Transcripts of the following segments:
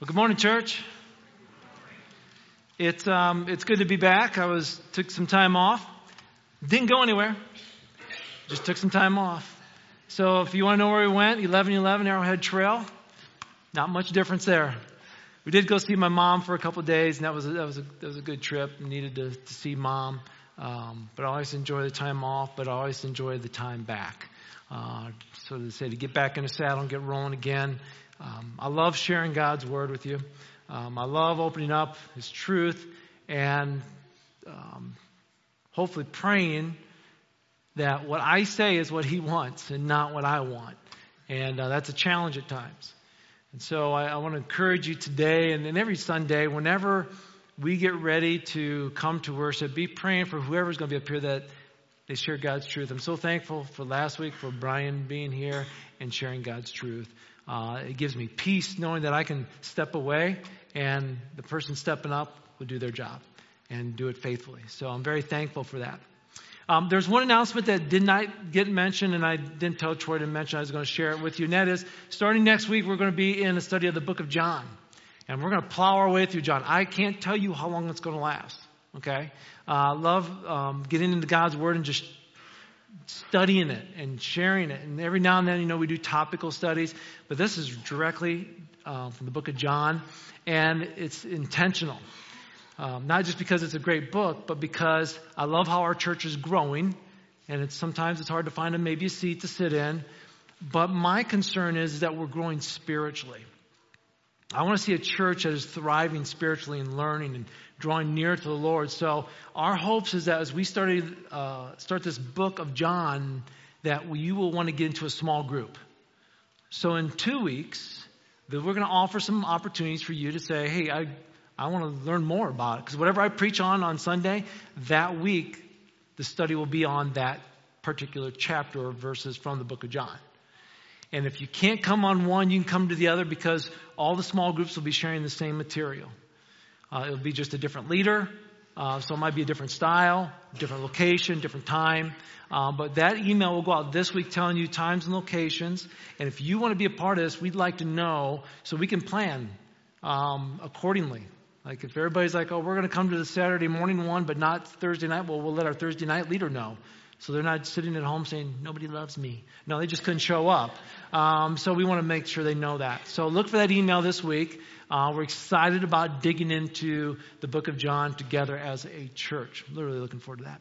Well, good morning, church. It's um, it's good to be back. I was took some time off. Didn't go anywhere. Just took some time off. So if you want to know where we went, 1111 Arrowhead Trail. Not much difference there. We did go see my mom for a couple of days, and that was a, that was a, that was a good trip. Needed to, to see mom, um, but I always enjoy the time off. But I always enjoy the time back. Uh, so to say to get back in the saddle and get rolling again. Um, I love sharing God's word with you. Um, I love opening up His truth and um, hopefully praying that what I say is what He wants and not what I want. And uh, that's a challenge at times. And so I, I want to encourage you today and, and every Sunday, whenever we get ready to come to worship, be praying for whoever's going to be up here that they share God's truth. I'm so thankful for last week for Brian being here and sharing God's truth. Uh, it gives me peace knowing that I can step away and the person stepping up will do their job and do it faithfully. So I'm very thankful for that. Um, there's one announcement that did not get mentioned, and I didn't tell Troy to mention. I was going to share it with you, and that is starting next week, we're going to be in a study of the book of John. And we're going to plow our way through John. I can't tell you how long it's going to last. Okay? Uh, love um, getting into God's Word and just studying it and sharing it. And every now and then, you know, we do topical studies, but this is directly uh, from the book of John, and it's intentional. Um, not just because it's a great book, but because I love how our church is growing, and it's sometimes it's hard to find a maybe a seat to sit in. But my concern is, is that we're growing spiritually. I want to see a church that is thriving spiritually and learning and drawing near to the Lord. So our hopes is that as we started uh, start this book of John, that you will want to get into a small group. So in two weeks, that we're going to offer some opportunities for you to say, "Hey, I I want to learn more about it." Because whatever I preach on on Sunday, that week the study will be on that particular chapter or verses from the book of John. And if you can't come on one, you can come to the other because all the small groups will be sharing the same material. Uh, it'll be just a different leader. Uh, so it might be a different style, different location, different time. Uh, but that email will go out this week telling you times and locations. And if you want to be a part of this, we'd like to know so we can plan um, accordingly. Like if everybody's like, oh, we're going to come to the Saturday morning one, but not Thursday night, well, we'll let our Thursday night leader know. So they're not sitting at home saying, nobody loves me. No, they just couldn't show up. Um, so we want to make sure they know that. So look for that email this week. Uh, we're excited about digging into the book of John together as a church. Literally looking forward to that.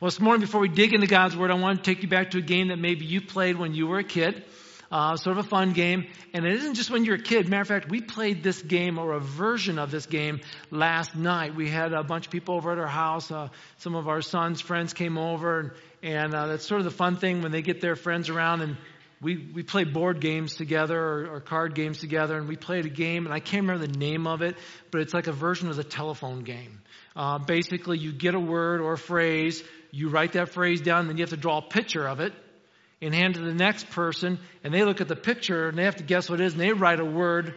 Well, this morning, before we dig into God's Word, I want to take you back to a game that maybe you played when you were a kid. Uh, sort of a fun game. And it isn't just when you're a kid. Matter of fact, we played this game or a version of this game last night. We had a bunch of people over at our house. Uh, some of our son's friends came over, and, and uh, that's sort of the fun thing when they get their friends around and we, we play board games together or, or, card games together, and we played a game, and I can't remember the name of it, but it's like a version of the telephone game. Uh, basically, you get a word or a phrase, you write that phrase down, then you have to draw a picture of it and hand to the next person, and they look at the picture and they have to guess what it is, and they write a word.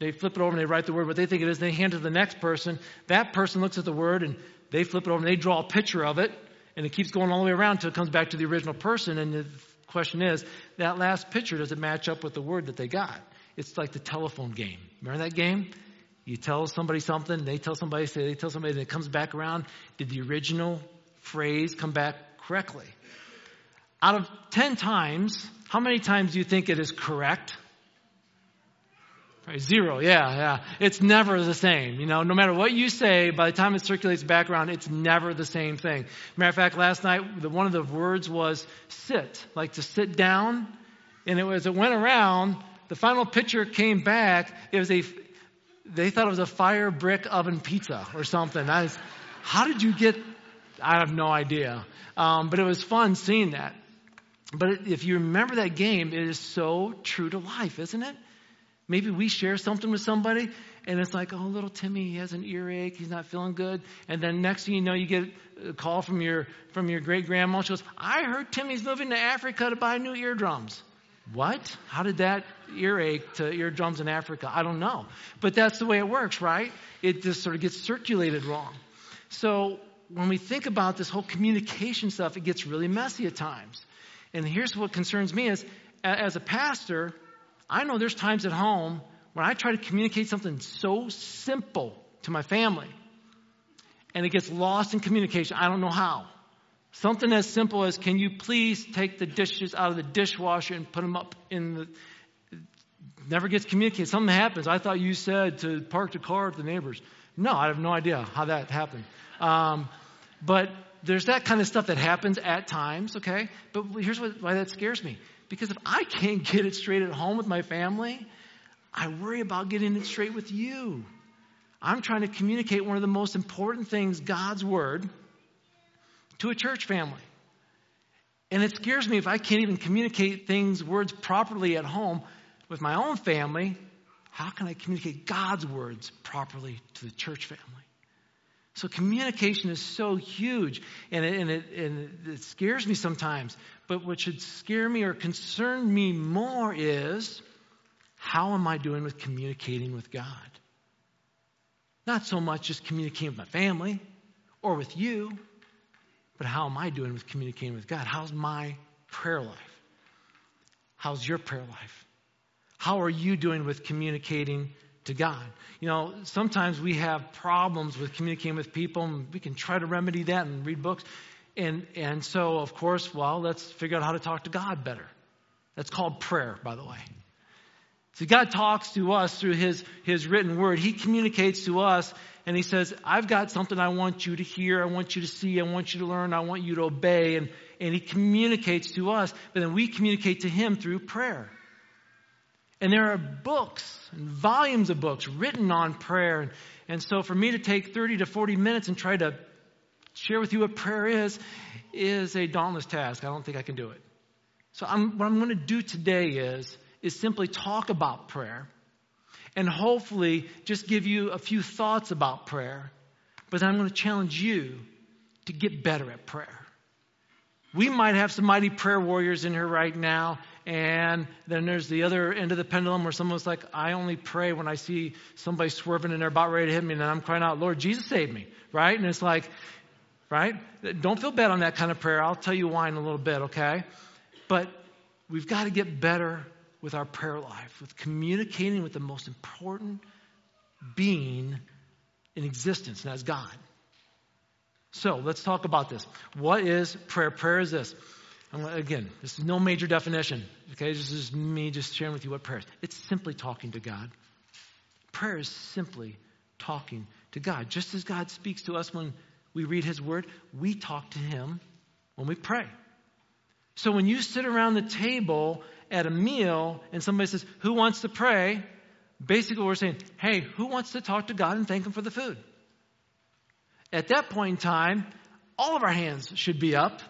They flip it over and they write the word what they think it is, and they hand it to the next person. That person looks at the word and they flip it over and they draw a picture of it, and it keeps going all the way around until it comes back to the original person, and the question is, that last picture, does it match up with the word that they got? It's like the telephone game. Remember that game? You tell somebody something, they tell somebody, say they tell somebody, and it comes back around. Did the original phrase come back correctly? Out of 10 times, how many times do you think it is correct? Right, zero, yeah, yeah. It's never the same. You know, no matter what you say, by the time it circulates back around, it's never the same thing. Matter of fact, last night, the, one of the words was sit, like to sit down. And it was, it went around, the final picture came back, it was a, they thought it was a fire brick oven pizza or something. I was, how did you get, I have no idea. Um, but it was fun seeing that. But if you remember that game, it is so true to life, isn't it? Maybe we share something with somebody and it's like, oh, little Timmy, he has an earache, he's not feeling good. And then next thing you know, you get a call from your from your great grandma. She goes, I heard Timmy's moving to Africa to buy new eardrums. What? How did that earache to eardrums in Africa? I don't know. But that's the way it works, right? It just sort of gets circulated wrong. So when we think about this whole communication stuff, it gets really messy at times. And here's what concerns me is as a pastor, I know there's times at home when I try to communicate something so simple to my family and it gets lost in communication, I don't know how. Something as simple as, can you please take the dishes out of the dishwasher and put them up in the. Never gets communicated. Something happens. I thought you said to park the car at the neighbors. No, I have no idea how that happened. Um, but there's that kind of stuff that happens at times, okay? But here's what, why that scares me. Because if I can't get it straight at home with my family, I worry about getting it straight with you. I'm trying to communicate one of the most important things, God's Word, to a church family. And it scares me if I can't even communicate things, words properly at home with my own family. How can I communicate God's words properly to the church family? So communication is so huge, and it, and, it, and it scares me sometimes. But what should scare me or concern me more is how am I doing with communicating with God? Not so much just communicating with my family or with you, but how am I doing with communicating with God? How's my prayer life? How's your prayer life? How are you doing with communicating to God? You know, sometimes we have problems with communicating with people, and we can try to remedy that and read books. And, and so, of course, well, let's figure out how to talk to God better. That's called prayer, by the way. See, God talks to us through His, His written word. He communicates to us and He says, I've got something I want you to hear, I want you to see, I want you to learn, I want you to obey. And, and He communicates to us, but then we communicate to Him through prayer. And there are books and volumes of books written on prayer. And, and so for me to take 30 to 40 minutes and try to share with you what prayer is, is a dauntless task. I don't think I can do it. So I'm, what I'm going to do today is is simply talk about prayer and hopefully just give you a few thoughts about prayer. But I'm going to challenge you to get better at prayer. We might have some mighty prayer warriors in here right now, and then there's the other end of the pendulum where someone's like, I only pray when I see somebody swerving and they're about ready to hit me, and then I'm crying out, Lord, Jesus, save me, right? And it's like, right? Don't feel bad on that kind of prayer. I'll tell you why in a little bit, okay? But we've got to get better with our prayer life, with communicating with the most important being in existence, and that's God. So let's talk about this. What is prayer? Prayer is this. Again, this is no major definition. Okay, this is me just sharing with you what prayer is. It's simply talking to God. Prayer is simply talking to God. Just as God speaks to us when we read His Word, we talk to Him when we pray. So when you sit around the table at a meal and somebody says, Who wants to pray? Basically, we're saying, Hey, who wants to talk to God and thank Him for the food? At that point in time, all of our hands should be up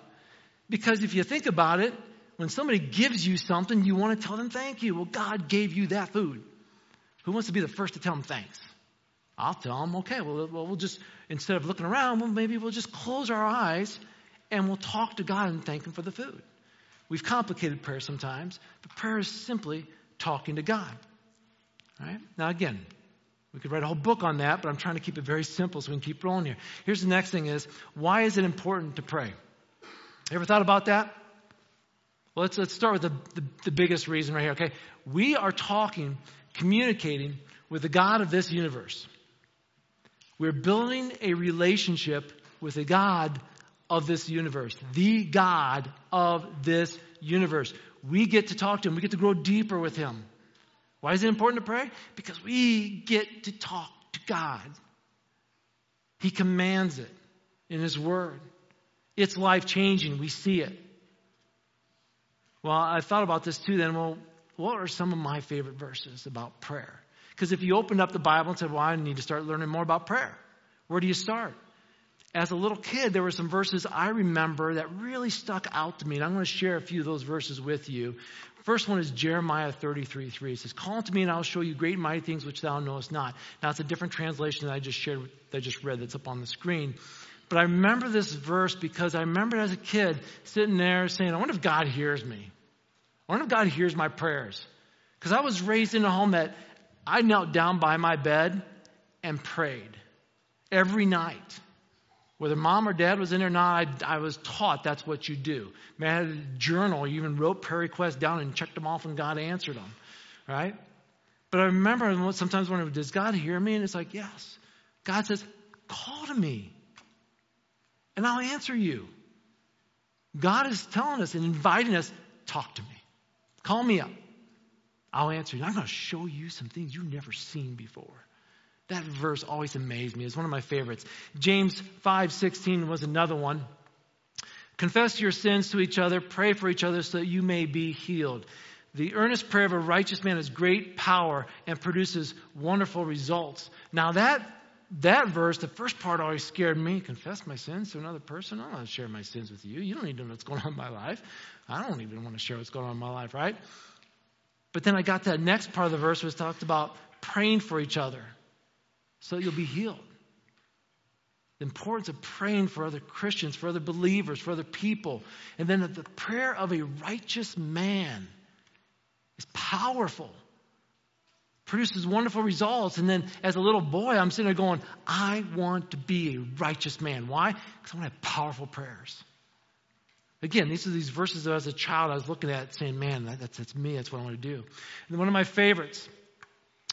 because if you think about it, when somebody gives you something, you want to tell them thank you. Well, God gave you that food. Who wants to be the first to tell them thanks? I'll tell them, okay, well, we'll just, instead of looking around, well, maybe we'll just close our eyes and we'll talk to God and thank Him for the food. We've complicated prayer sometimes, but prayer is simply talking to God. All right? Now, again, we could write a whole book on that, but I'm trying to keep it very simple so we can keep rolling here. Here's the next thing is, why is it important to pray? Ever thought about that? Well, let's, let's start with the, the, the biggest reason right here, okay? We are talking, communicating with the God of this universe. We're building a relationship with the God of this universe, the God of this universe. We get to talk to Him, we get to grow deeper with Him. Why is it important to pray? Because we get to talk to God. He commands it in His Word. It's life changing. We see it. Well, I thought about this too then. Well, what are some of my favorite verses about prayer? Because if you opened up the Bible and said, Well, I need to start learning more about prayer, where do you start? as a little kid, there were some verses I remember that really stuck out to me, and I'm going to share a few of those verses with you. First one is Jeremiah 33 3. It says, Call to me, and I'll show you great and mighty things which thou knowest not. Now, it's a different translation that I just shared, that I just read that's up on the screen. But I remember this verse because I remember as a kid sitting there saying, I wonder if God hears me. I wonder if God hears my prayers. Because I was raised in a home that I knelt down by my bed and prayed every night. Whether mom or dad was in or not, I, I was taught that's what you do. Man, I had a journal, you even wrote prayer requests down and checked them off and God answered them. Right? But I remember sometimes wondering, does God hear me? And it's like, yes. God says, call to me, and I'll answer you. God is telling us and inviting us, talk to me. Call me up. I'll answer you. I'm going to show you some things you've never seen before. That verse always amazed me. It's one of my favorites. James 5:16 was another one. Confess your sins to each other, pray for each other so that you may be healed. The earnest prayer of a righteous man has great power and produces wonderful results. Now that that verse, the first part always scared me. Confess my sins to another person. I don't want to share my sins with you. You don't need to know what's going on in my life. I don't even want to share what's going on in my life, right? But then I got that next part of the verse was talked about praying for each other so you'll be healed. The importance of praying for other Christians, for other believers, for other people. And then that the prayer of a righteous man is powerful produces wonderful results. And then as a little boy, I'm sitting there going, I want to be a righteous man. Why? Because I want to have powerful prayers. Again, these are these verses that as a child I was looking at saying, man, that's, that's me. That's what I want to do. And one of my favorites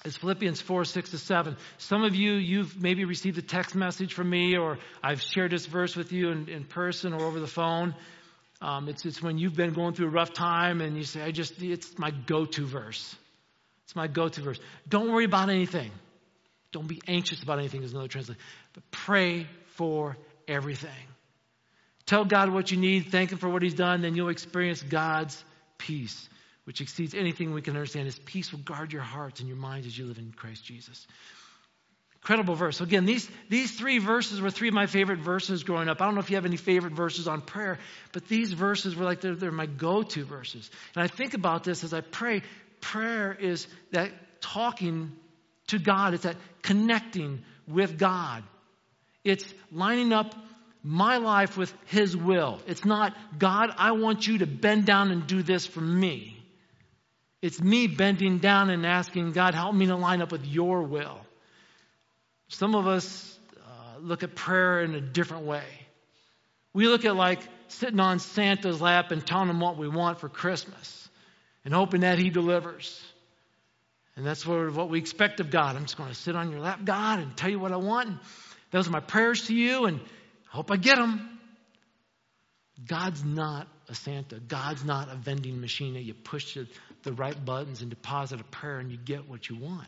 is Philippians 4, 6 to 7. Some of you, you've maybe received a text message from me or I've shared this verse with you in, in person or over the phone. Um, it's, it's when you've been going through a rough time and you say, I just, it's my go-to verse. It's my go to verse. Don't worry about anything. Don't be anxious about anything, There's another translation. But pray for everything. Tell God what you need, thank Him for what He's done, then you'll experience God's peace, which exceeds anything we can understand. His peace will guard your hearts and your minds as you live in Christ Jesus. Incredible verse. So again, these, these three verses were three of my favorite verses growing up. I don't know if you have any favorite verses on prayer, but these verses were like they're, they're my go to verses. And I think about this as I pray prayer is that talking to God, it's that connecting with God. It's lining up my life with His will. It's not, God, I want you to bend down and do this for me. It's me bending down and asking, God, help me to line up with your will. Some of us uh, look at prayer in a different way. We look at like sitting on Santa's lap and telling him what we want for Christmas and hoping that He delivers. And that's what, what we expect of God. I'm just going to sit on your lap, God, and tell you what I want. And those are my prayers to you, and I hope I get them. God's not a Santa. God's not a vending machine that you push the, the right buttons and deposit a prayer and you get what you want.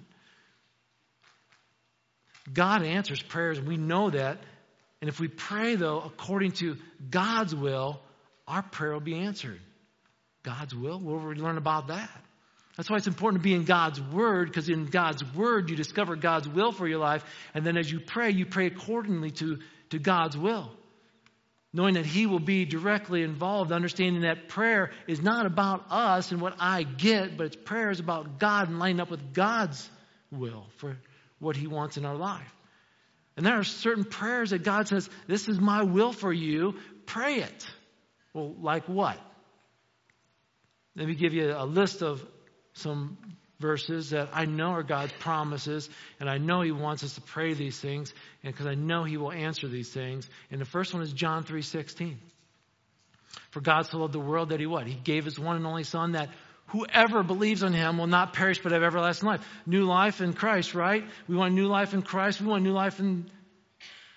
God answers prayers, and we know that. And if we pray, though, according to God's will, our prayer will be answered. God's will. Where will we learn about that? That's why it's important to be in God's Word, because in God's Word you discover God's will for your life, and then as you pray, you pray accordingly to, to God's will. Knowing that He will be directly involved, understanding that prayer is not about us and what I get, but it's prayer is about God and lining up with God's will for what He wants in our life. And there are certain prayers that God says, This is my will for you, pray it. Well, like what? Let me give you a list of some verses that I know are God's promises, and I know He wants us to pray these things, and because I know He will answer these things. And the first one is John three sixteen. For God so loved the world that He what? He gave His one and only Son that whoever believes on Him will not perish but have everlasting life. New life in Christ, right? We want new life in Christ. We want new life in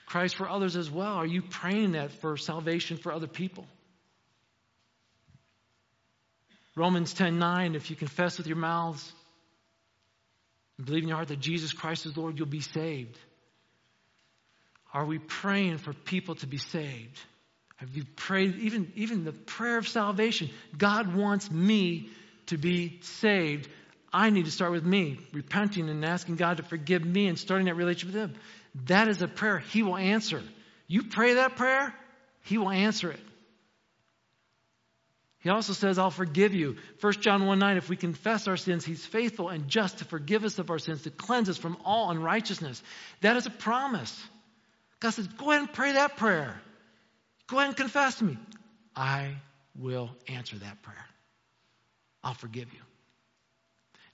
Christ for others as well. Are you praying that for salvation for other people? Romans 10 9, if you confess with your mouths and believe in your heart that Jesus Christ is Lord, you'll be saved. Are we praying for people to be saved? Have you prayed, even, even the prayer of salvation? God wants me to be saved. I need to start with me, repenting and asking God to forgive me and starting that relationship with Him. That is a prayer He will answer. You pray that prayer, He will answer it. He also says, I'll forgive you. 1 John 1 9, if we confess our sins, He's faithful and just to forgive us of our sins, to cleanse us from all unrighteousness. That is a promise. God says, go ahead and pray that prayer. Go ahead and confess to me. I will answer that prayer. I'll forgive you.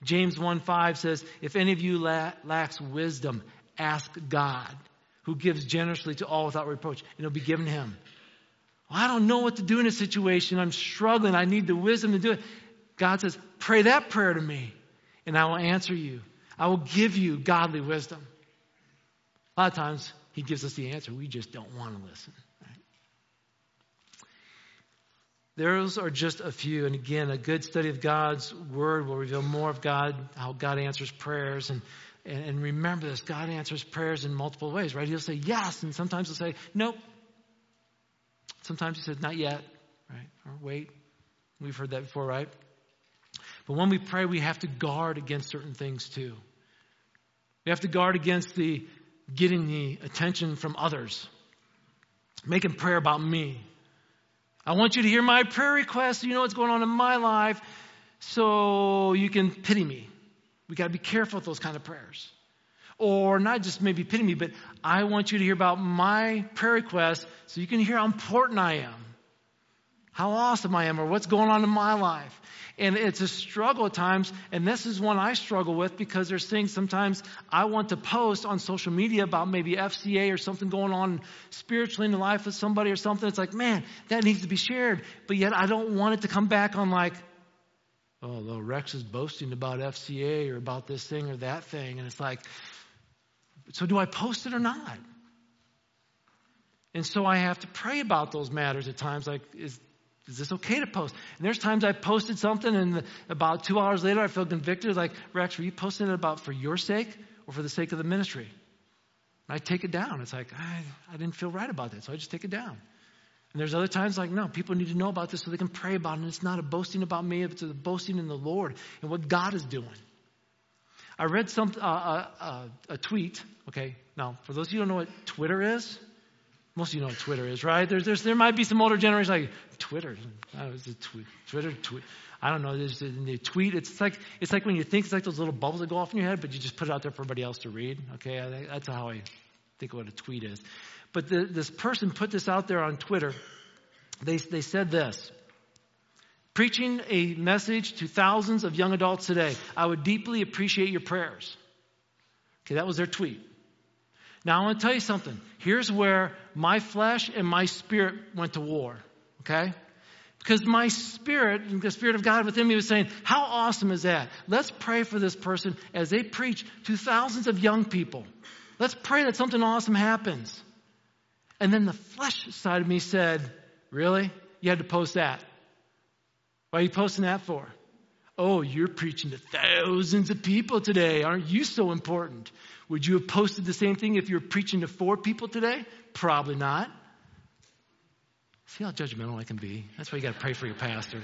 James 1 5 says, If any of you la- lacks wisdom, ask God, who gives generously to all without reproach, and it'll be given him. I don't know what to do in a situation. I'm struggling. I need the wisdom to do it. God says, Pray that prayer to me, and I will answer you. I will give you godly wisdom. A lot of times, He gives us the answer. We just don't want to listen. Those are just a few. And again, a good study of God's Word will reveal more of God, how God answers prayers. And, and, and remember this God answers prayers in multiple ways, right? He'll say yes, and sometimes he'll say nope. Sometimes he says not yet, right? Or wait. We've heard that before, right? But when we pray, we have to guard against certain things too. We have to guard against the getting the attention from others, making prayer about me. I want you to hear my prayer request. So you know what's going on in my life, so you can pity me. We got to be careful with those kind of prayers. Or not just maybe pity me, but I want you to hear about my prayer request so you can hear how important I am, how awesome I am, or what's going on in my life. And it's a struggle at times, and this is one I struggle with because there's things sometimes I want to post on social media about maybe FCA or something going on spiritually in the life of somebody or something. It's like, man, that needs to be shared. But yet I don't want it to come back on like, oh, well, Rex is boasting about FCA or about this thing or that thing. And it's like, so do I post it or not? And so I have to pray about those matters at times. Like, is is this okay to post? And there's times I posted something, and about two hours later, I feel convicted. Like, Rex, were you posting it about for your sake or for the sake of the ministry? And I take it down. It's like, I, I didn't feel right about that, so I just take it down. And there's other times like, no, people need to know about this so they can pray about it. And it's not a boasting about me, it's a boasting in the Lord and what God is doing. I read some uh, uh, uh, a tweet. Okay, now for those of you who don't know what Twitter is, most of you know what Twitter is, right? There's, there's, there might be some older generation like Twitter. I was a tweet, Twitter, tweet. I don't know. There's the tweet. It's like it's like when you think it's like those little bubbles that go off in your head, but you just put it out there for everybody else to read. Okay, that's how I think what a tweet is. But the, this person put this out there on Twitter. They they said this. Preaching a message to thousands of young adults today. I would deeply appreciate your prayers. Okay, that was their tweet. Now, I want to tell you something. Here's where my flesh and my spirit went to war, okay? Because my spirit, the spirit of God within me was saying, How awesome is that? Let's pray for this person as they preach to thousands of young people. Let's pray that something awesome happens. And then the flesh side of me said, Really? You had to post that. Why are you posting that for? Oh, you're preaching to thousands of people today. Aren't you so important? Would you have posted the same thing if you were preaching to four people today? Probably not. See how judgmental I can be? That's why you got to pray for your pastor.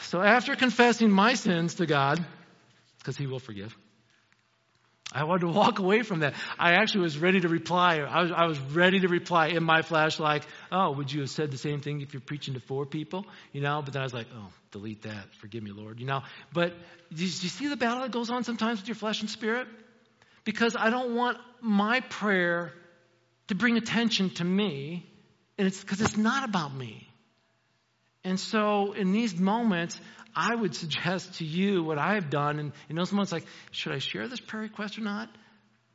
So after confessing my sins to God, because he will forgive, I wanted to walk away from that. I actually was ready to reply. I was, I was ready to reply in my flash, like, oh, would you have said the same thing if you're preaching to four people? You know, but then I was like, oh, delete that. Forgive me, Lord. You know, but do you see the battle that goes on sometimes with your flesh and spirit? because I don't want my prayer to bring attention to me, and it's because it's not about me. And so, in these moments, I would suggest to you what I have done. And in those moments, like, should I share this prayer request or not?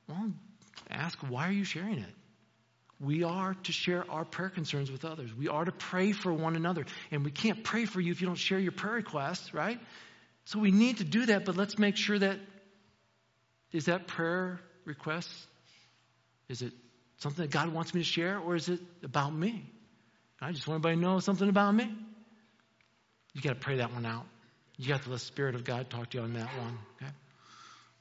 Well, ask, why are you sharing it? We are to share our prayer concerns with others. We are to pray for one another. And we can't pray for you if you don't share your prayer requests, right? So we need to do that, but let's make sure that is that prayer request? Is it something that God wants me to share, or is it about me? I just want everybody to know something about me. You got to pray that one out. You got to let the Spirit of God talk to you on that one. Okay?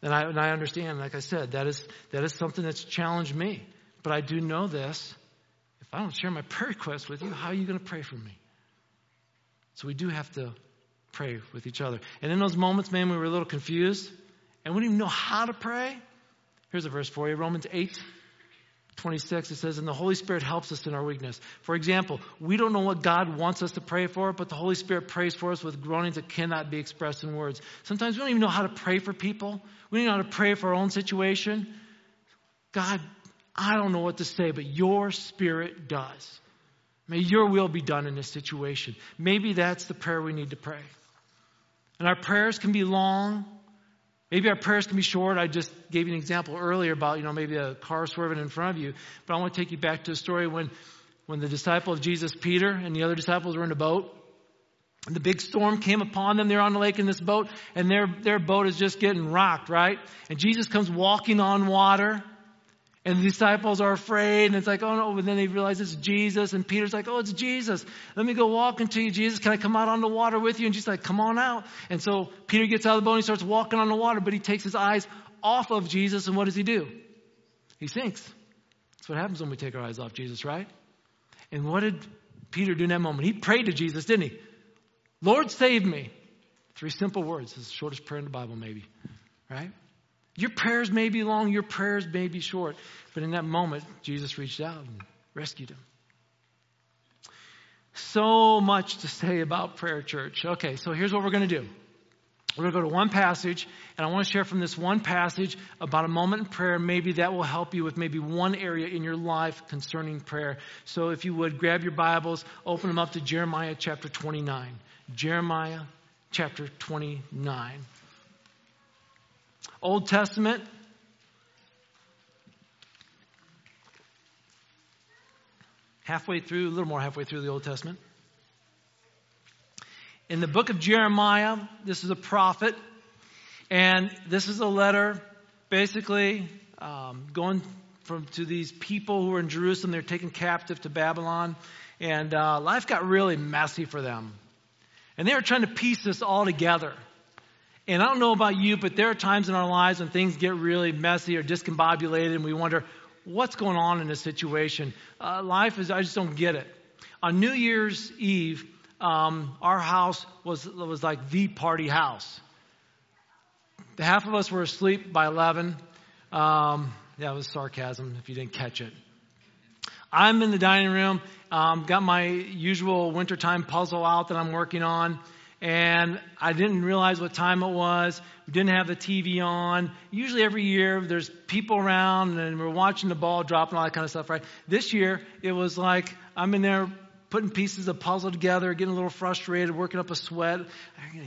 And I, and I understand, like I said, that is, that is something that's challenged me. But I do know this. If I don't share my prayer request with you, how are you going to pray for me? So we do have to pray with each other. And in those moments, man, we were a little confused and we didn't even know how to pray. Here's a verse for you Romans 8 26. It says, And the Holy Spirit helps us in our weakness. For example, we don't know what God wants us to pray for, but the Holy Spirit prays for us with groanings that cannot be expressed in words. Sometimes we don't even know how to pray for people, we don't know how to pray for our own situation. God, I don't know what to say, but your Spirit does. May your will be done in this situation. Maybe that's the prayer we need to pray. And our prayers can be long, Maybe our prayers can be short. I just gave you an example earlier about, you know, maybe a car swerving in front of you. But I want to take you back to a story when, when the disciple of Jesus, Peter, and the other disciples were in a boat. And the big storm came upon them. They're on the lake in this boat, and their, their boat is just getting rocked, right? And Jesus comes walking on water. And the disciples are afraid, and it's like, oh no, but then they realize it's Jesus, and Peter's like, oh, it's Jesus. Let me go walk into you, Jesus. Can I come out on the water with you? And Jesus like, come on out. And so Peter gets out of the boat and he starts walking on the water, but he takes his eyes off of Jesus, and what does he do? He sinks. That's what happens when we take our eyes off Jesus, right? And what did Peter do in that moment? He prayed to Jesus, didn't he? Lord, save me. Three simple words. It's the shortest prayer in the Bible, maybe. Right? Your prayers may be long, your prayers may be short. But in that moment, Jesus reached out and rescued him. So much to say about prayer, church. Okay, so here's what we're going to do. We're going to go to one passage, and I want to share from this one passage about a moment in prayer. Maybe that will help you with maybe one area in your life concerning prayer. So if you would, grab your Bibles, open them up to Jeremiah chapter 29. Jeremiah chapter 29. Old Testament. Halfway through, a little more halfway through the Old Testament. In the book of Jeremiah, this is a prophet, and this is a letter basically um, going from, to these people who are in Jerusalem. They're taken captive to Babylon, and uh, life got really messy for them. And they were trying to piece this all together. And I don't know about you, but there are times in our lives when things get really messy or discombobulated and we wonder, what's going on in this situation? Uh, life is, I just don't get it. On New Year's Eve, um, our house was, was like the party house. The half of us were asleep by 11. Um, that was sarcasm if you didn't catch it. I'm in the dining room, um, got my usual wintertime puzzle out that I'm working on, and I didn't realize what time it was. We didn't have the TV on. Usually every year there's people around and we're watching the ball drop and all that kind of stuff, right? This year it was like I'm in there putting pieces of puzzle together, getting a little frustrated, working up a sweat.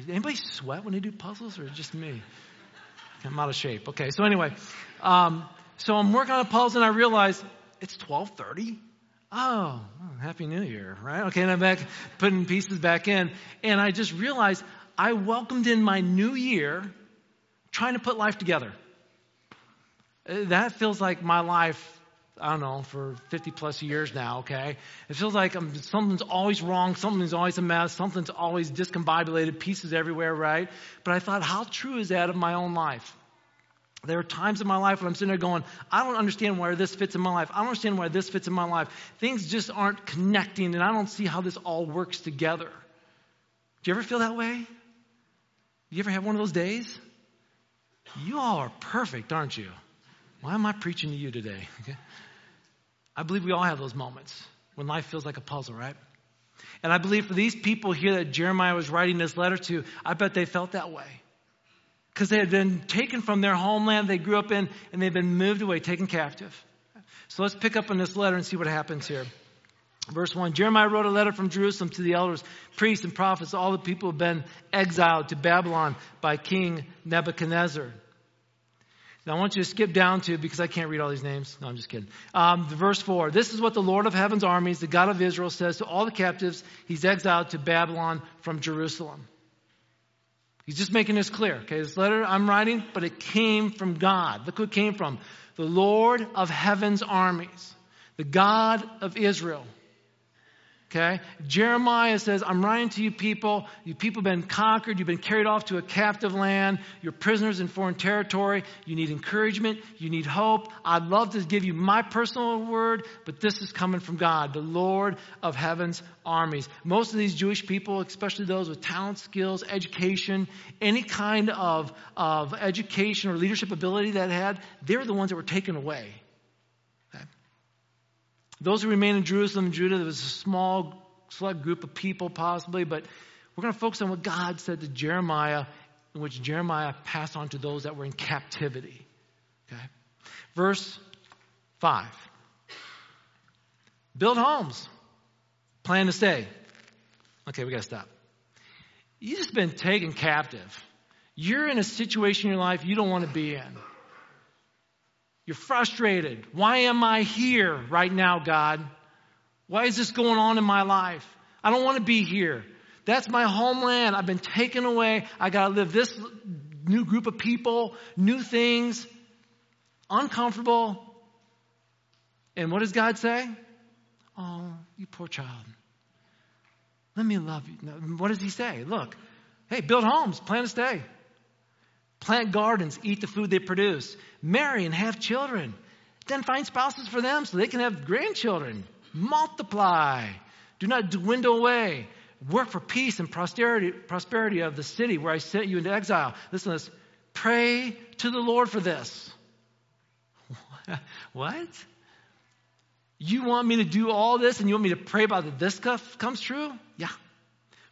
Anybody sweat when they do puzzles or just me? I'm out of shape. Okay, so anyway, um, so I'm working on a puzzle and I realize it's 1230. Oh, happy new year, right? Okay, and I'm back putting pieces back in. And I just realized I welcomed in my new year trying to put life together. Uh, that feels like my life, I don't know, for 50 plus years now, okay? It feels like I'm, something's always wrong, something's always a mess, something's always discombobulated, pieces everywhere, right? But I thought, how true is that of my own life? There are times in my life when I'm sitting there going, I don't understand where this fits in my life. I don't understand why this fits in my life. Things just aren't connecting, and I don't see how this all works together. Do you ever feel that way? You ever have one of those days? You all are perfect, aren't you? Why am I preaching to you today? Okay. I believe we all have those moments when life feels like a puzzle, right? And I believe for these people here that Jeremiah was writing this letter to, I bet they felt that way because they had been taken from their homeland they grew up in and they've been moved away, taken captive. So let's pick up on this letter and see what happens here. Verse 1 Jeremiah wrote a letter from Jerusalem to the elders, priests, and prophets, all the people who have been exiled to Babylon by King Nebuchadnezzar. Now I want you to skip down to, because I can't read all these names. No, I'm just kidding. Um, verse 4 This is what the Lord of heaven's armies, the God of Israel, says to all the captives he's exiled to Babylon from Jerusalem. He's just making this clear. Okay, this letter I'm writing, but it came from God. Look who it came from. The Lord of heaven's armies, the God of Israel. Okay? Jeremiah says, I'm writing to you people. You people have been conquered. You've been carried off to a captive land. You're prisoners in foreign territory. You need encouragement. You need hope. I'd love to give you my personal word, but this is coming from God, the Lord of heaven's armies. Most of these Jewish people, especially those with talent, skills, education, any kind of, of education or leadership ability that had, they're the ones that were taken away. Those who remain in Jerusalem and Judah, there was a small, select group of people possibly, but we're going to focus on what God said to Jeremiah, in which Jeremiah passed on to those that were in captivity. Okay? Verse 5. Build homes. Plan to stay. Okay, we got to stop. You've just been taken captive. You're in a situation in your life you don't want to be in. You're frustrated. Why am I here right now, God? Why is this going on in my life? I don't want to be here. That's my homeland. I've been taken away. I got to live this new group of people, new things, uncomfortable. And what does God say? Oh, you poor child. Let me love you. What does he say? Look, hey, build homes, plan to stay. Plant gardens, eat the food they produce. Marry and have children. Then find spouses for them so they can have grandchildren. Multiply. Do not dwindle away. Work for peace and prosperity, prosperity of the city where I sent you into exile. Listen to this. Pray to the Lord for this. what? You want me to do all this and you want me to pray about that this stuff comes true? Yeah.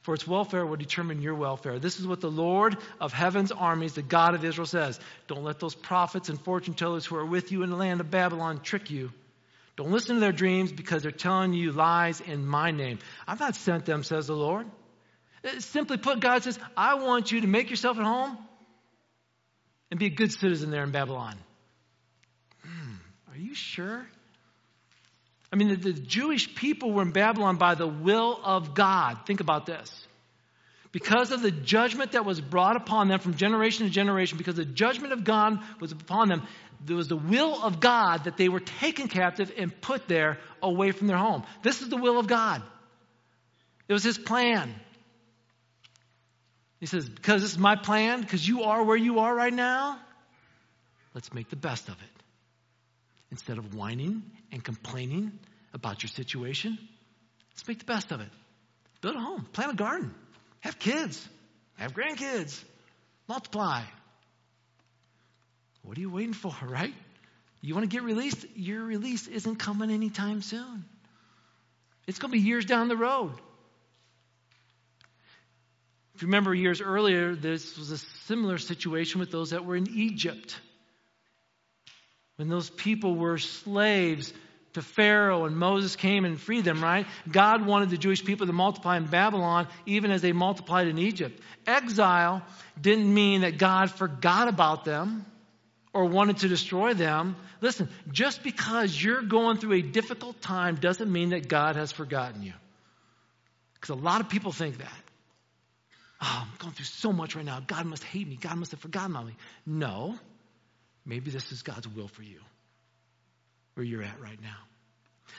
For its welfare will determine your welfare. This is what the Lord of heaven's armies, the God of Israel, says. Don't let those prophets and fortune tellers who are with you in the land of Babylon trick you. Don't listen to their dreams because they're telling you lies in my name. I've not sent them, says the Lord. Uh, simply put, God says, I want you to make yourself at home and be a good citizen there in Babylon. Hmm, are you sure? I mean, the, the Jewish people were in Babylon by the will of God. Think about this. Because of the judgment that was brought upon them from generation to generation, because the judgment of God was upon them, there was the will of God that they were taken captive and put there away from their home. This is the will of God. It was his plan. He says, Because this is my plan, because you are where you are right now, let's make the best of it. Instead of whining and complaining about your situation, let's make the best of it. Build a home, plant a garden, have kids, have grandkids, multiply. What are you waiting for, right? You want to get released? Your release isn't coming anytime soon. It's going to be years down the road. If you remember years earlier, this was a similar situation with those that were in Egypt. When those people were slaves to Pharaoh and Moses came and freed them, right? God wanted the Jewish people to multiply in Babylon even as they multiplied in Egypt. Exile didn't mean that God forgot about them or wanted to destroy them. Listen, just because you're going through a difficult time doesn't mean that God has forgotten you. Because a lot of people think that. Oh, I'm going through so much right now. God must hate me. God must have forgotten about me. No. Maybe this is God's will for you, where you're at right now.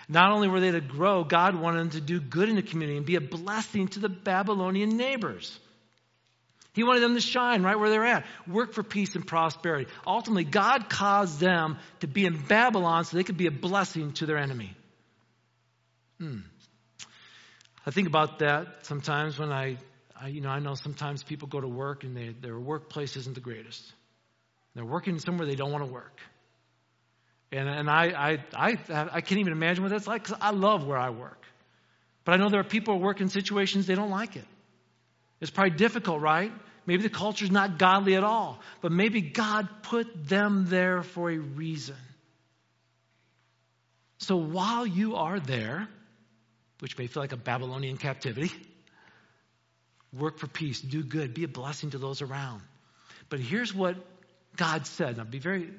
Not only were they to grow, God wanted them to do good in the community and be a blessing to the Babylonian neighbors. He wanted them to shine right where they're at, work for peace and prosperity. Ultimately, God caused them to be in Babylon so they could be a blessing to their enemy. Hmm. I think about that sometimes when I, I, you know, I know sometimes people go to work and they, their workplace isn't the greatest. They're working somewhere they don't want to work. And, and I, I, I, I can't even imagine what that's like because I love where I work. But I know there are people who work in situations they don't like it. It's probably difficult, right? Maybe the culture's not godly at all, but maybe God put them there for a reason. So while you are there, which may feel like a Babylonian captivity, work for peace, do good, be a blessing to those around. But here's what God said. Now be very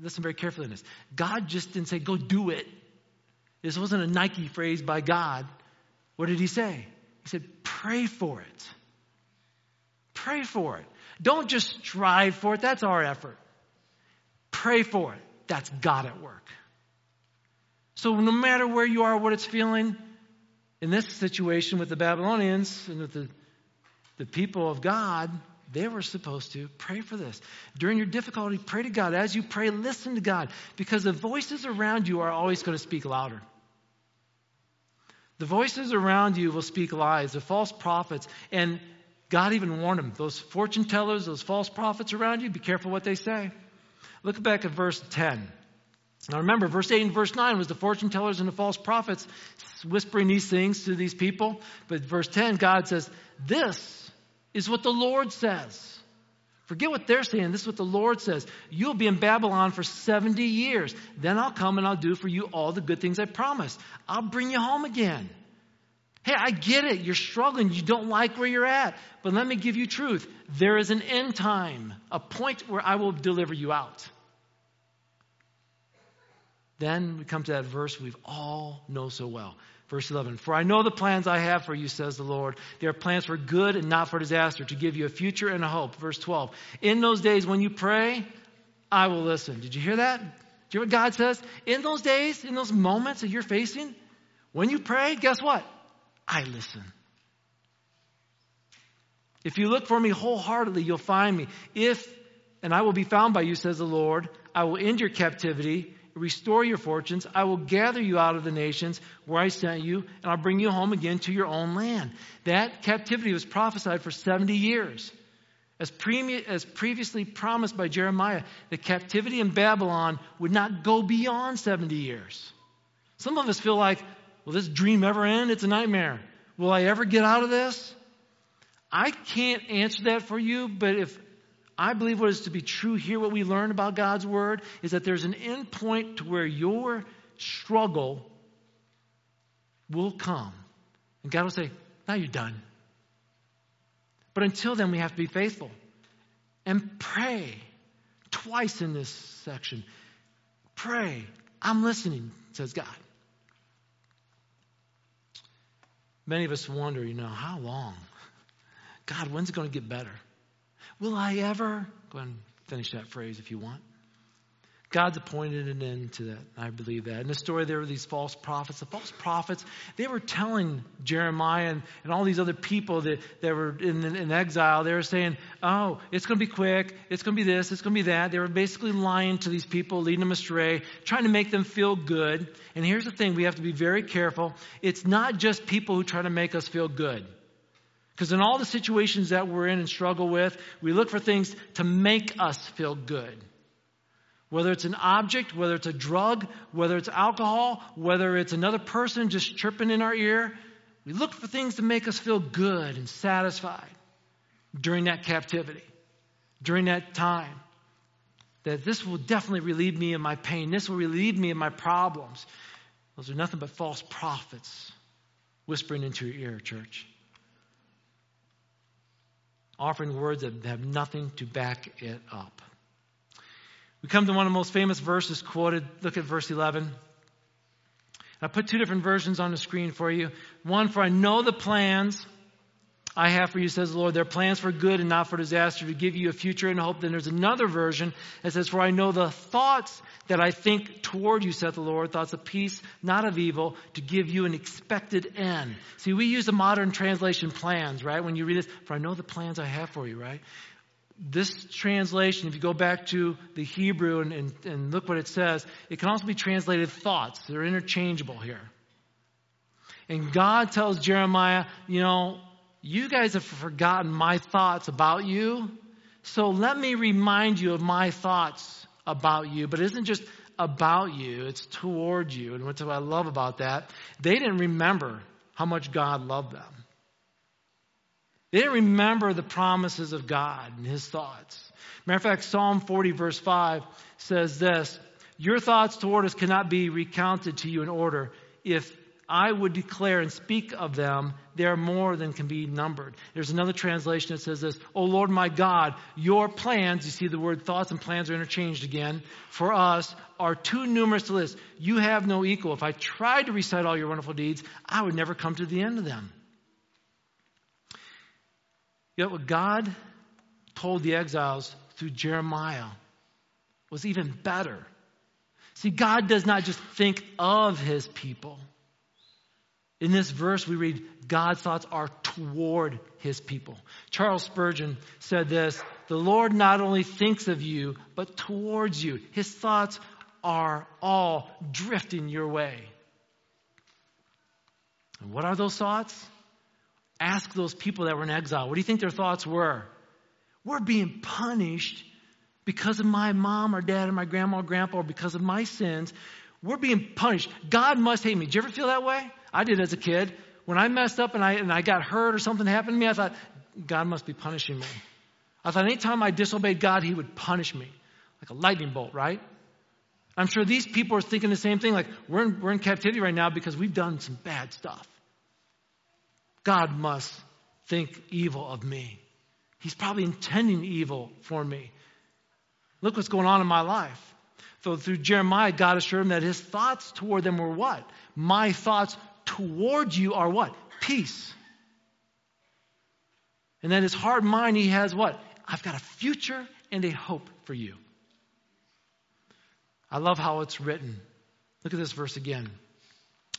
listen very carefully to this. God just didn't say, go do it. This wasn't a Nike phrase by God. What did he say? He said, pray for it. Pray for it. Don't just strive for it. That's our effort. Pray for it. That's God at work. So no matter where you are, what it's feeling, in this situation with the Babylonians and with the, the people of God, they were supposed to pray for this. During your difficulty, pray to God. As you pray, listen to God because the voices around you are always going to speak louder. The voices around you will speak lies, the false prophets. And God even warned them those fortune tellers, those false prophets around you, be careful what they say. Look back at verse 10. Now remember, verse 8 and verse 9 was the fortune tellers and the false prophets whispering these things to these people. But verse 10, God says, This is what the Lord says. Forget what they're saying. This is what the Lord says. You'll be in Babylon for 70 years. Then I'll come and I'll do for you all the good things I promised. I'll bring you home again. Hey, I get it. You're struggling. You don't like where you're at. But let me give you truth. There is an end time, a point where I will deliver you out. Then we come to that verse we've all know so well. Verse 11, For I know the plans I have for you, says the Lord. They are plans for good and not for disaster, to give you a future and a hope. Verse 12, In those days when you pray, I will listen. Did you hear that? Do you hear what God says? In those days, in those moments that you're facing, when you pray, guess what? I listen. If you look for me wholeheartedly, you'll find me. If, and I will be found by you, says the Lord, I will end your captivity restore your fortunes. I will gather you out of the nations where I sent you, and I'll bring you home again to your own land. That captivity was prophesied for 70 years. As, pre- as previously promised by Jeremiah, the captivity in Babylon would not go beyond 70 years. Some of us feel like, will this dream ever end? It's a nightmare. Will I ever get out of this? I can't answer that for you, but if I believe what is to be true here, what we learn about God's Word, is that there's an end point to where your struggle will come. And God will say, Now you're done. But until then, we have to be faithful and pray twice in this section. Pray. I'm listening, says God. Many of us wonder, you know, how long? God, when's it going to get better? Will I ever? Go ahead and finish that phrase if you want. God's appointed an end to that. I believe that. In the story, there were these false prophets. The false prophets, they were telling Jeremiah and, and all these other people that, that were in, in exile, they were saying, oh, it's going to be quick. It's going to be this. It's going to be that. They were basically lying to these people, leading them astray, trying to make them feel good. And here's the thing we have to be very careful. It's not just people who try to make us feel good. Because in all the situations that we're in and struggle with, we look for things to make us feel good. Whether it's an object, whether it's a drug, whether it's alcohol, whether it's another person just chirping in our ear, we look for things to make us feel good and satisfied during that captivity, during that time. That this will definitely relieve me of my pain. This will relieve me of my problems. Those are nothing but false prophets whispering into your ear, church offering words that have nothing to back it up. We come to one of the most famous verses quoted. Look at verse 11. I put two different versions on the screen for you. One, for I know the plans I have for you, says the Lord. They're plans for good and not for disaster, to give you a future and hope. Then there's another version that says, For I know the thoughts that I think toward you, saith the Lord, thoughts of peace, not of evil, to give you an expected end. See, we use the modern translation plans, right? When you read this, For I know the plans I have for you, right? This translation, if you go back to the Hebrew and, and, and look what it says, it can also be translated thoughts. They're interchangeable here. And God tells Jeremiah, you know, you guys have forgotten my thoughts about you. So let me remind you of my thoughts about you. But it isn't just about you, it's toward you. And what I love about that, they didn't remember how much God loved them. They didn't remember the promises of God and his thoughts. Matter of fact, Psalm 40, verse 5 says this Your thoughts toward us cannot be recounted to you in order if I would declare and speak of them, they are more than can be numbered. There's another translation that says this, O Lord my God, your plans, you see the word thoughts and plans are interchanged again, for us are too numerous to list. You have no equal. If I tried to recite all your wonderful deeds, I would never come to the end of them. Yet what God told the exiles through Jeremiah was even better. See, God does not just think of his people. In this verse, we read, God's thoughts are toward his people. Charles Spurgeon said this The Lord not only thinks of you, but towards you. His thoughts are all drifting your way. And what are those thoughts? Ask those people that were in exile. What do you think their thoughts were? We're being punished because of my mom or dad or my grandma or grandpa or because of my sins. We're being punished. God must hate me. Did you ever feel that way? I did as a kid. When I messed up and I, and I got hurt or something happened to me, I thought, God must be punishing me. I thought anytime I disobeyed God, He would punish me. Like a lightning bolt, right? I'm sure these people are thinking the same thing. Like, we're in, we're in captivity right now because we've done some bad stuff. God must think evil of me. He's probably intending evil for me. Look what's going on in my life. So through Jeremiah, God assured him that his thoughts toward them were what? My thoughts towards you are what? Peace. And then his hard mind, he has what? I've got a future and a hope for you. I love how it's written. Look at this verse again.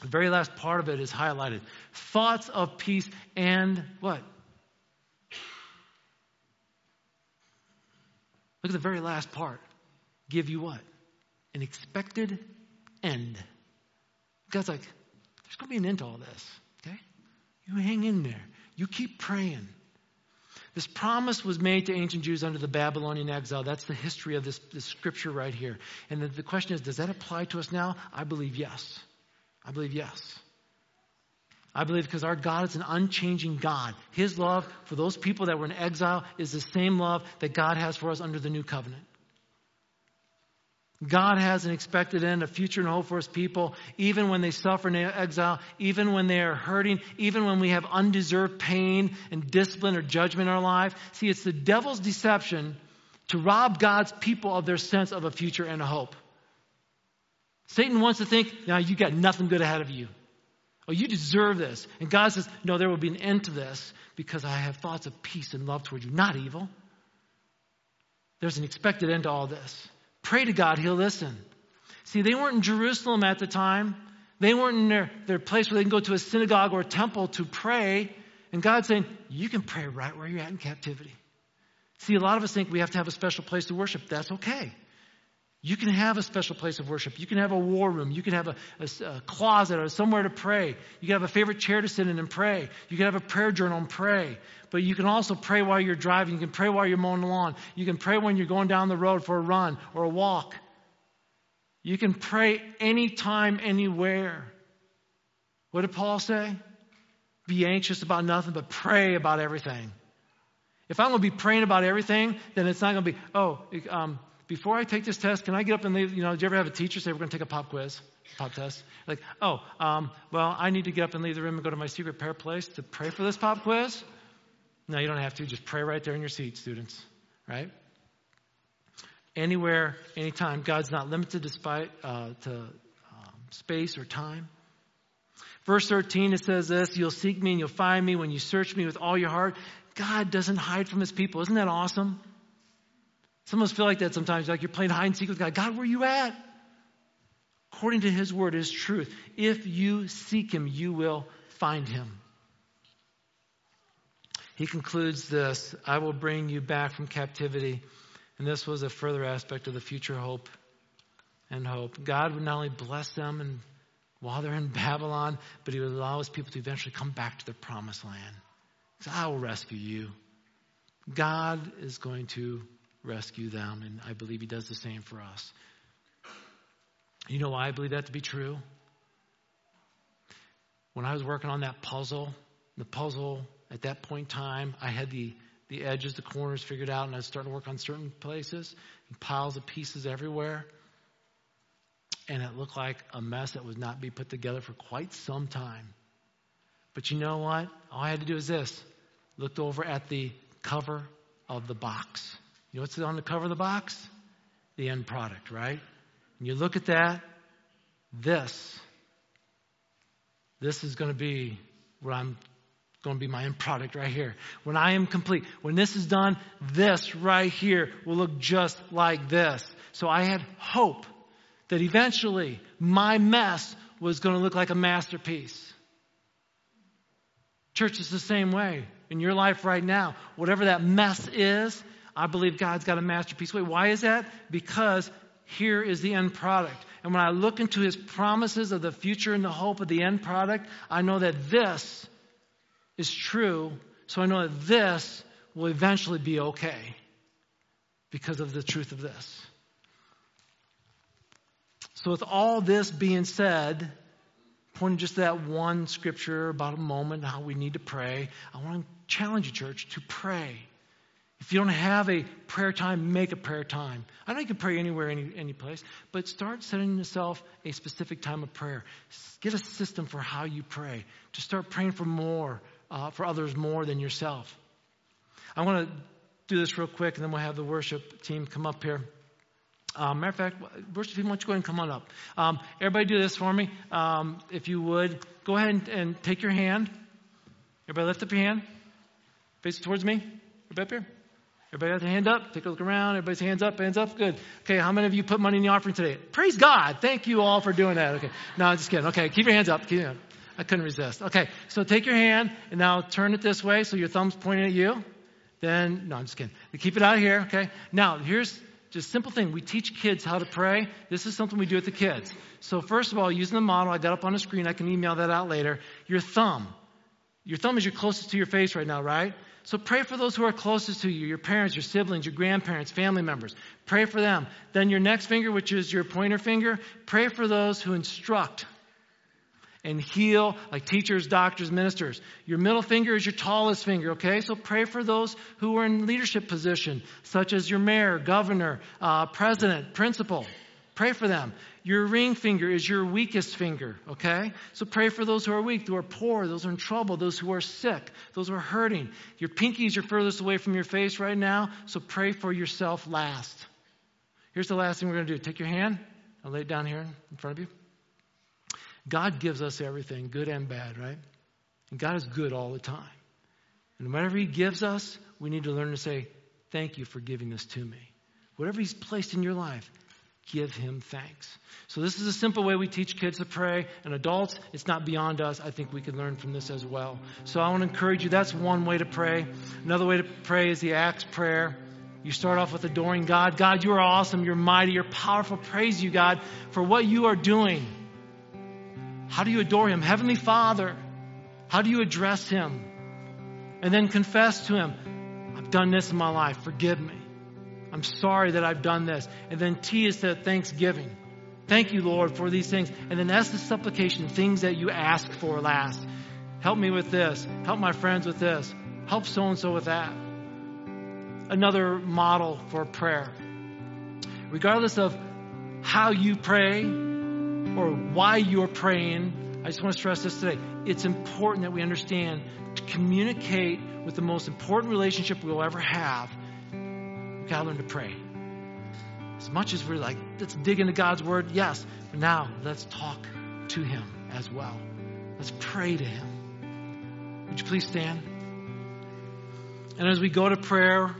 The very last part of it is highlighted. Thoughts of peace and what? Look at the very last part. Give you what? An expected end. God's like, there's going to be an end to all this. Okay? You hang in there. You keep praying. This promise was made to ancient Jews under the Babylonian exile. That's the history of this, this scripture right here. And the, the question is, does that apply to us now? I believe yes. I believe yes. I believe because our God is an unchanging God. His love for those people that were in exile is the same love that God has for us under the new covenant. God has an expected end, a future and hope for his people, even when they suffer in exile, even when they are hurting, even when we have undeserved pain and discipline or judgment in our life. See, it's the devil's deception to rob God's people of their sense of a future and a hope. Satan wants to think, now you got nothing good ahead of you. Oh, you deserve this. And God says, no, there will be an end to this because I have thoughts of peace and love toward you, not evil. There's an expected end to all this. Pray to God, He'll listen. See, they weren't in Jerusalem at the time. They weren't in their, their place where they can go to a synagogue or a temple to pray. And God's saying, you can pray right where you're at in captivity. See, a lot of us think we have to have a special place to worship. That's okay. You can have a special place of worship. You can have a war room. You can have a, a, a, closet or somewhere to pray. You can have a favorite chair to sit in and pray. You can have a prayer journal and pray. But you can also pray while you're driving. You can pray while you're mowing the lawn. You can pray when you're going down the road for a run or a walk. You can pray anytime, anywhere. What did Paul say? Be anxious about nothing, but pray about everything. If I'm going to be praying about everything, then it's not going to be, oh, um, before I take this test, can I get up and leave? You know, did you ever have a teacher say, we're going to take a pop quiz, pop test? Like, oh, um, well, I need to get up and leave the room and go to my secret prayer place to pray for this pop quiz? No, you don't have to. Just pray right there in your seat, students, right? Anywhere, anytime. God's not limited despite, uh, to um, space or time. Verse 13, it says this You'll seek me and you'll find me when you search me with all your heart. God doesn't hide from his people. Isn't that awesome? Some of us feel like that sometimes, like you're playing hide and seek with God. God, where are you at? According to His word is truth. If you seek Him, you will find Him. He concludes this I will bring you back from captivity. And this was a further aspect of the future hope and hope. God would not only bless them and while they're in Babylon, but He would allow His people to eventually come back to their promised land. So I will rescue you. God is going to rescue them. And I believe He does the same for us. You know why I believe that to be true? When I was working on that puzzle, the puzzle at that point in time, I had the, the edges, the corners figured out, and I was starting to work on certain places, piles of pieces everywhere. And it looked like a mess that would not be put together for quite some time. But you know what? All I had to do is this looked over at the cover of the box. Know what's on the cover of the box? The end product, right? And you look at that, this, this is going to be what I'm going to be my end product right here. When I am complete, when this is done, this right here will look just like this. So I had hope that eventually my mess was going to look like a masterpiece. Church is the same way in your life right now. Whatever that mess is, I believe God's got a masterpiece. Wait, why is that? Because here is the end product. And when I look into his promises of the future and the hope of the end product, I know that this is true. So I know that this will eventually be okay because of the truth of this. So, with all this being said, pointing just to that one scripture about a moment, how we need to pray, I want to challenge you, church, to pray. If you don't have a prayer time, make a prayer time. I know you can pray anywhere, any, any place, but start setting yourself a specific time of prayer. Get a system for how you pray. To start praying for more, uh, for others more than yourself. I want to do this real quick, and then we'll have the worship team come up here. Um, matter of fact, worship team, why don't you go ahead and come on up? Um, everybody do this for me, um, if you would. Go ahead and, and, take your hand. Everybody lift up your hand. Face towards me. Everybody up here. Everybody got their hand up. Take a look around. Everybody's hands up. Hands up. Good. Okay, how many of you put money in the offering today? Praise God. Thank you all for doing that. Okay. No, I'm just kidding. Okay, keep your hands up. Keep up. I couldn't resist. Okay, so take your hand and now turn it this way so your thumb's pointing at you. Then, no, I'm just kidding. Keep it out of here, okay? Now, here's just simple thing. We teach kids how to pray. This is something we do with the kids. So, first of all, using the model, I got up on the screen. I can email that out later. Your thumb. Your thumb is your closest to your face right now, right? So pray for those who are closest to you, your parents, your siblings, your grandparents, family members. Pray for them. Then your next finger, which is your pointer finger, pray for those who instruct and heal, like teachers, doctors, ministers. Your middle finger is your tallest finger, okay? So pray for those who are in leadership position, such as your mayor, governor, uh, president, principal. Pray for them. Your ring finger is your weakest finger, okay? So pray for those who are weak, who are poor, those who are in trouble, those who are sick, those who are hurting. Your pinky is your furthest away from your face right now, so pray for yourself last. Here's the last thing we're going to do. Take your hand. I'll lay it down here in front of you. God gives us everything, good and bad, right? And God is good all the time. And whatever He gives us, we need to learn to say, Thank you for giving this to me. Whatever He's placed in your life, give Him thanks. So, this is a simple way we teach kids to pray. And adults, it's not beyond us. I think we can learn from this as well. So, I want to encourage you that's one way to pray. Another way to pray is the Acts prayer. You start off with adoring God. God, you are awesome. You're mighty. You're powerful. Praise you, God, for what you are doing. How do you adore Him? Heavenly Father. How do you address Him? And then confess to Him, I've done this in my life. Forgive me. I'm sorry that I've done this. And then T is the thanksgiving. Thank you, Lord, for these things. And then that's the supplication, things that you ask for last. Help me with this. Help my friends with this. Help so and so with that. Another model for prayer. Regardless of how you pray, or why you're praying, I just want to stress this today. It's important that we understand to communicate with the most important relationship we'll ever have. Got to learn to pray. As much as we're like, let's dig into God's word, yes, but now let's talk to Him as well. Let's pray to Him. Would you please stand? And as we go to prayer,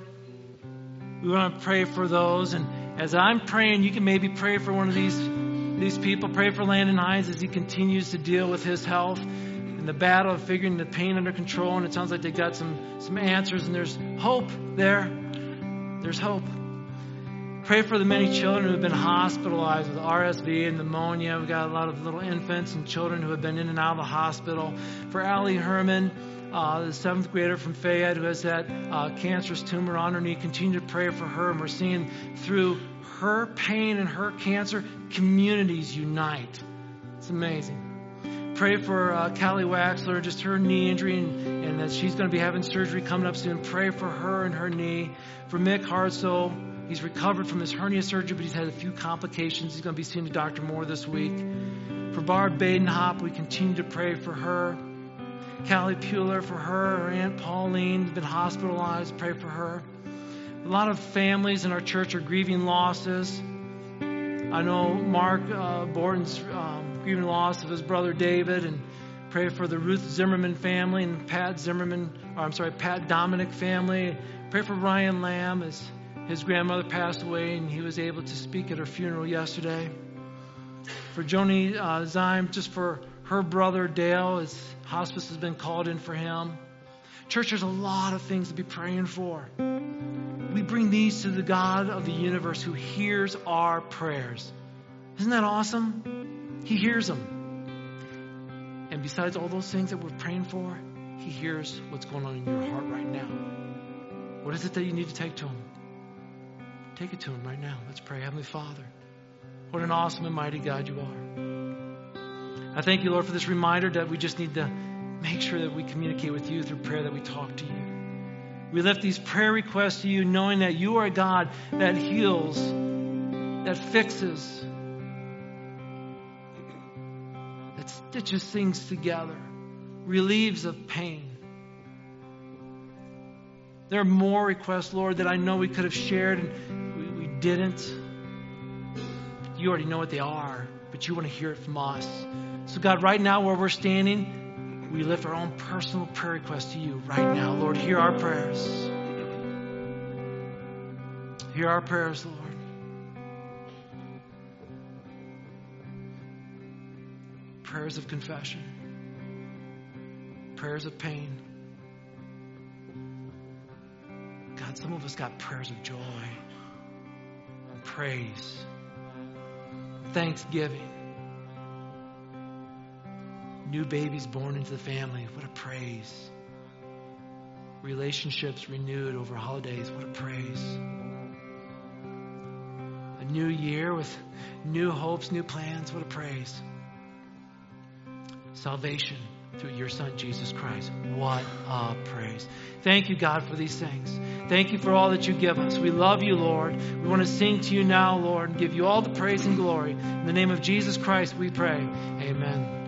we want to pray for those. And as I'm praying, you can maybe pray for one of these these people. Pray for Landon Hines as he continues to deal with his health and the battle of figuring the pain under control. And it sounds like they got some, some answers, and there's hope there. There's hope. Pray for the many children who have been hospitalized with RSV and pneumonia. We've got a lot of little infants and children who have been in and out of the hospital. For Allie Herman, uh, the seventh grader from Fayette who has that uh, cancerous tumor on her knee, continue to pray for her. And we're seeing through her pain and her cancer, communities unite. It's amazing. Pray for uh, Callie Waxler, just her knee injury, and, and that she's going to be having surgery coming up soon. Pray for her and her knee. For Mick Hartsoe, he's recovered from his hernia surgery, but he's had a few complications. He's going to be seeing Dr. Moore this week. For Barb Badenhop, we continue to pray for her. Callie Pueller, for her, her Aunt Pauline, has been hospitalized. Pray for her. A lot of families in our church are grieving losses. I know Mark uh, Borden's um, grieving loss of his brother David, and pray for the Ruth Zimmerman family and Pat Zimmerman, or I'm sorry, Pat Dominic family. Pray for Ryan Lamb as his grandmother passed away, and he was able to speak at her funeral yesterday. For Joni uh, Zyme, just for her brother Dale, as hospice has been called in for him. Church, there's a lot of things to be praying for we bring these to the God of the universe who hears our prayers. Isn't that awesome? He hears them. And besides all those things that we're praying for, He hears what's going on in your heart right now. What is it that you need to take to Him? Take it to Him right now. Let's pray. Heavenly Father, what an awesome and mighty God you are. I thank you, Lord, for this reminder that we just need to make sure that we communicate with you through prayer, that we talk to you. We lift these prayer requests to you, knowing that you are a God that heals, that fixes, that stitches things together, relieves of pain. There are more requests, Lord, that I know we could have shared and we, we didn't. You already know what they are, but you want to hear it from us. So, God, right now where we're standing, we lift our own personal prayer request to you right now. Lord, hear our prayers. Hear our prayers, Lord. Prayers of confession, prayers of pain. God, some of us got prayers of joy praise, thanksgiving. New babies born into the family. What a praise. Relationships renewed over holidays. What a praise. A new year with new hopes, new plans. What a praise. Salvation through your Son, Jesus Christ. What a praise. Thank you, God, for these things. Thank you for all that you give us. We love you, Lord. We want to sing to you now, Lord, and give you all the praise and glory. In the name of Jesus Christ, we pray. Amen.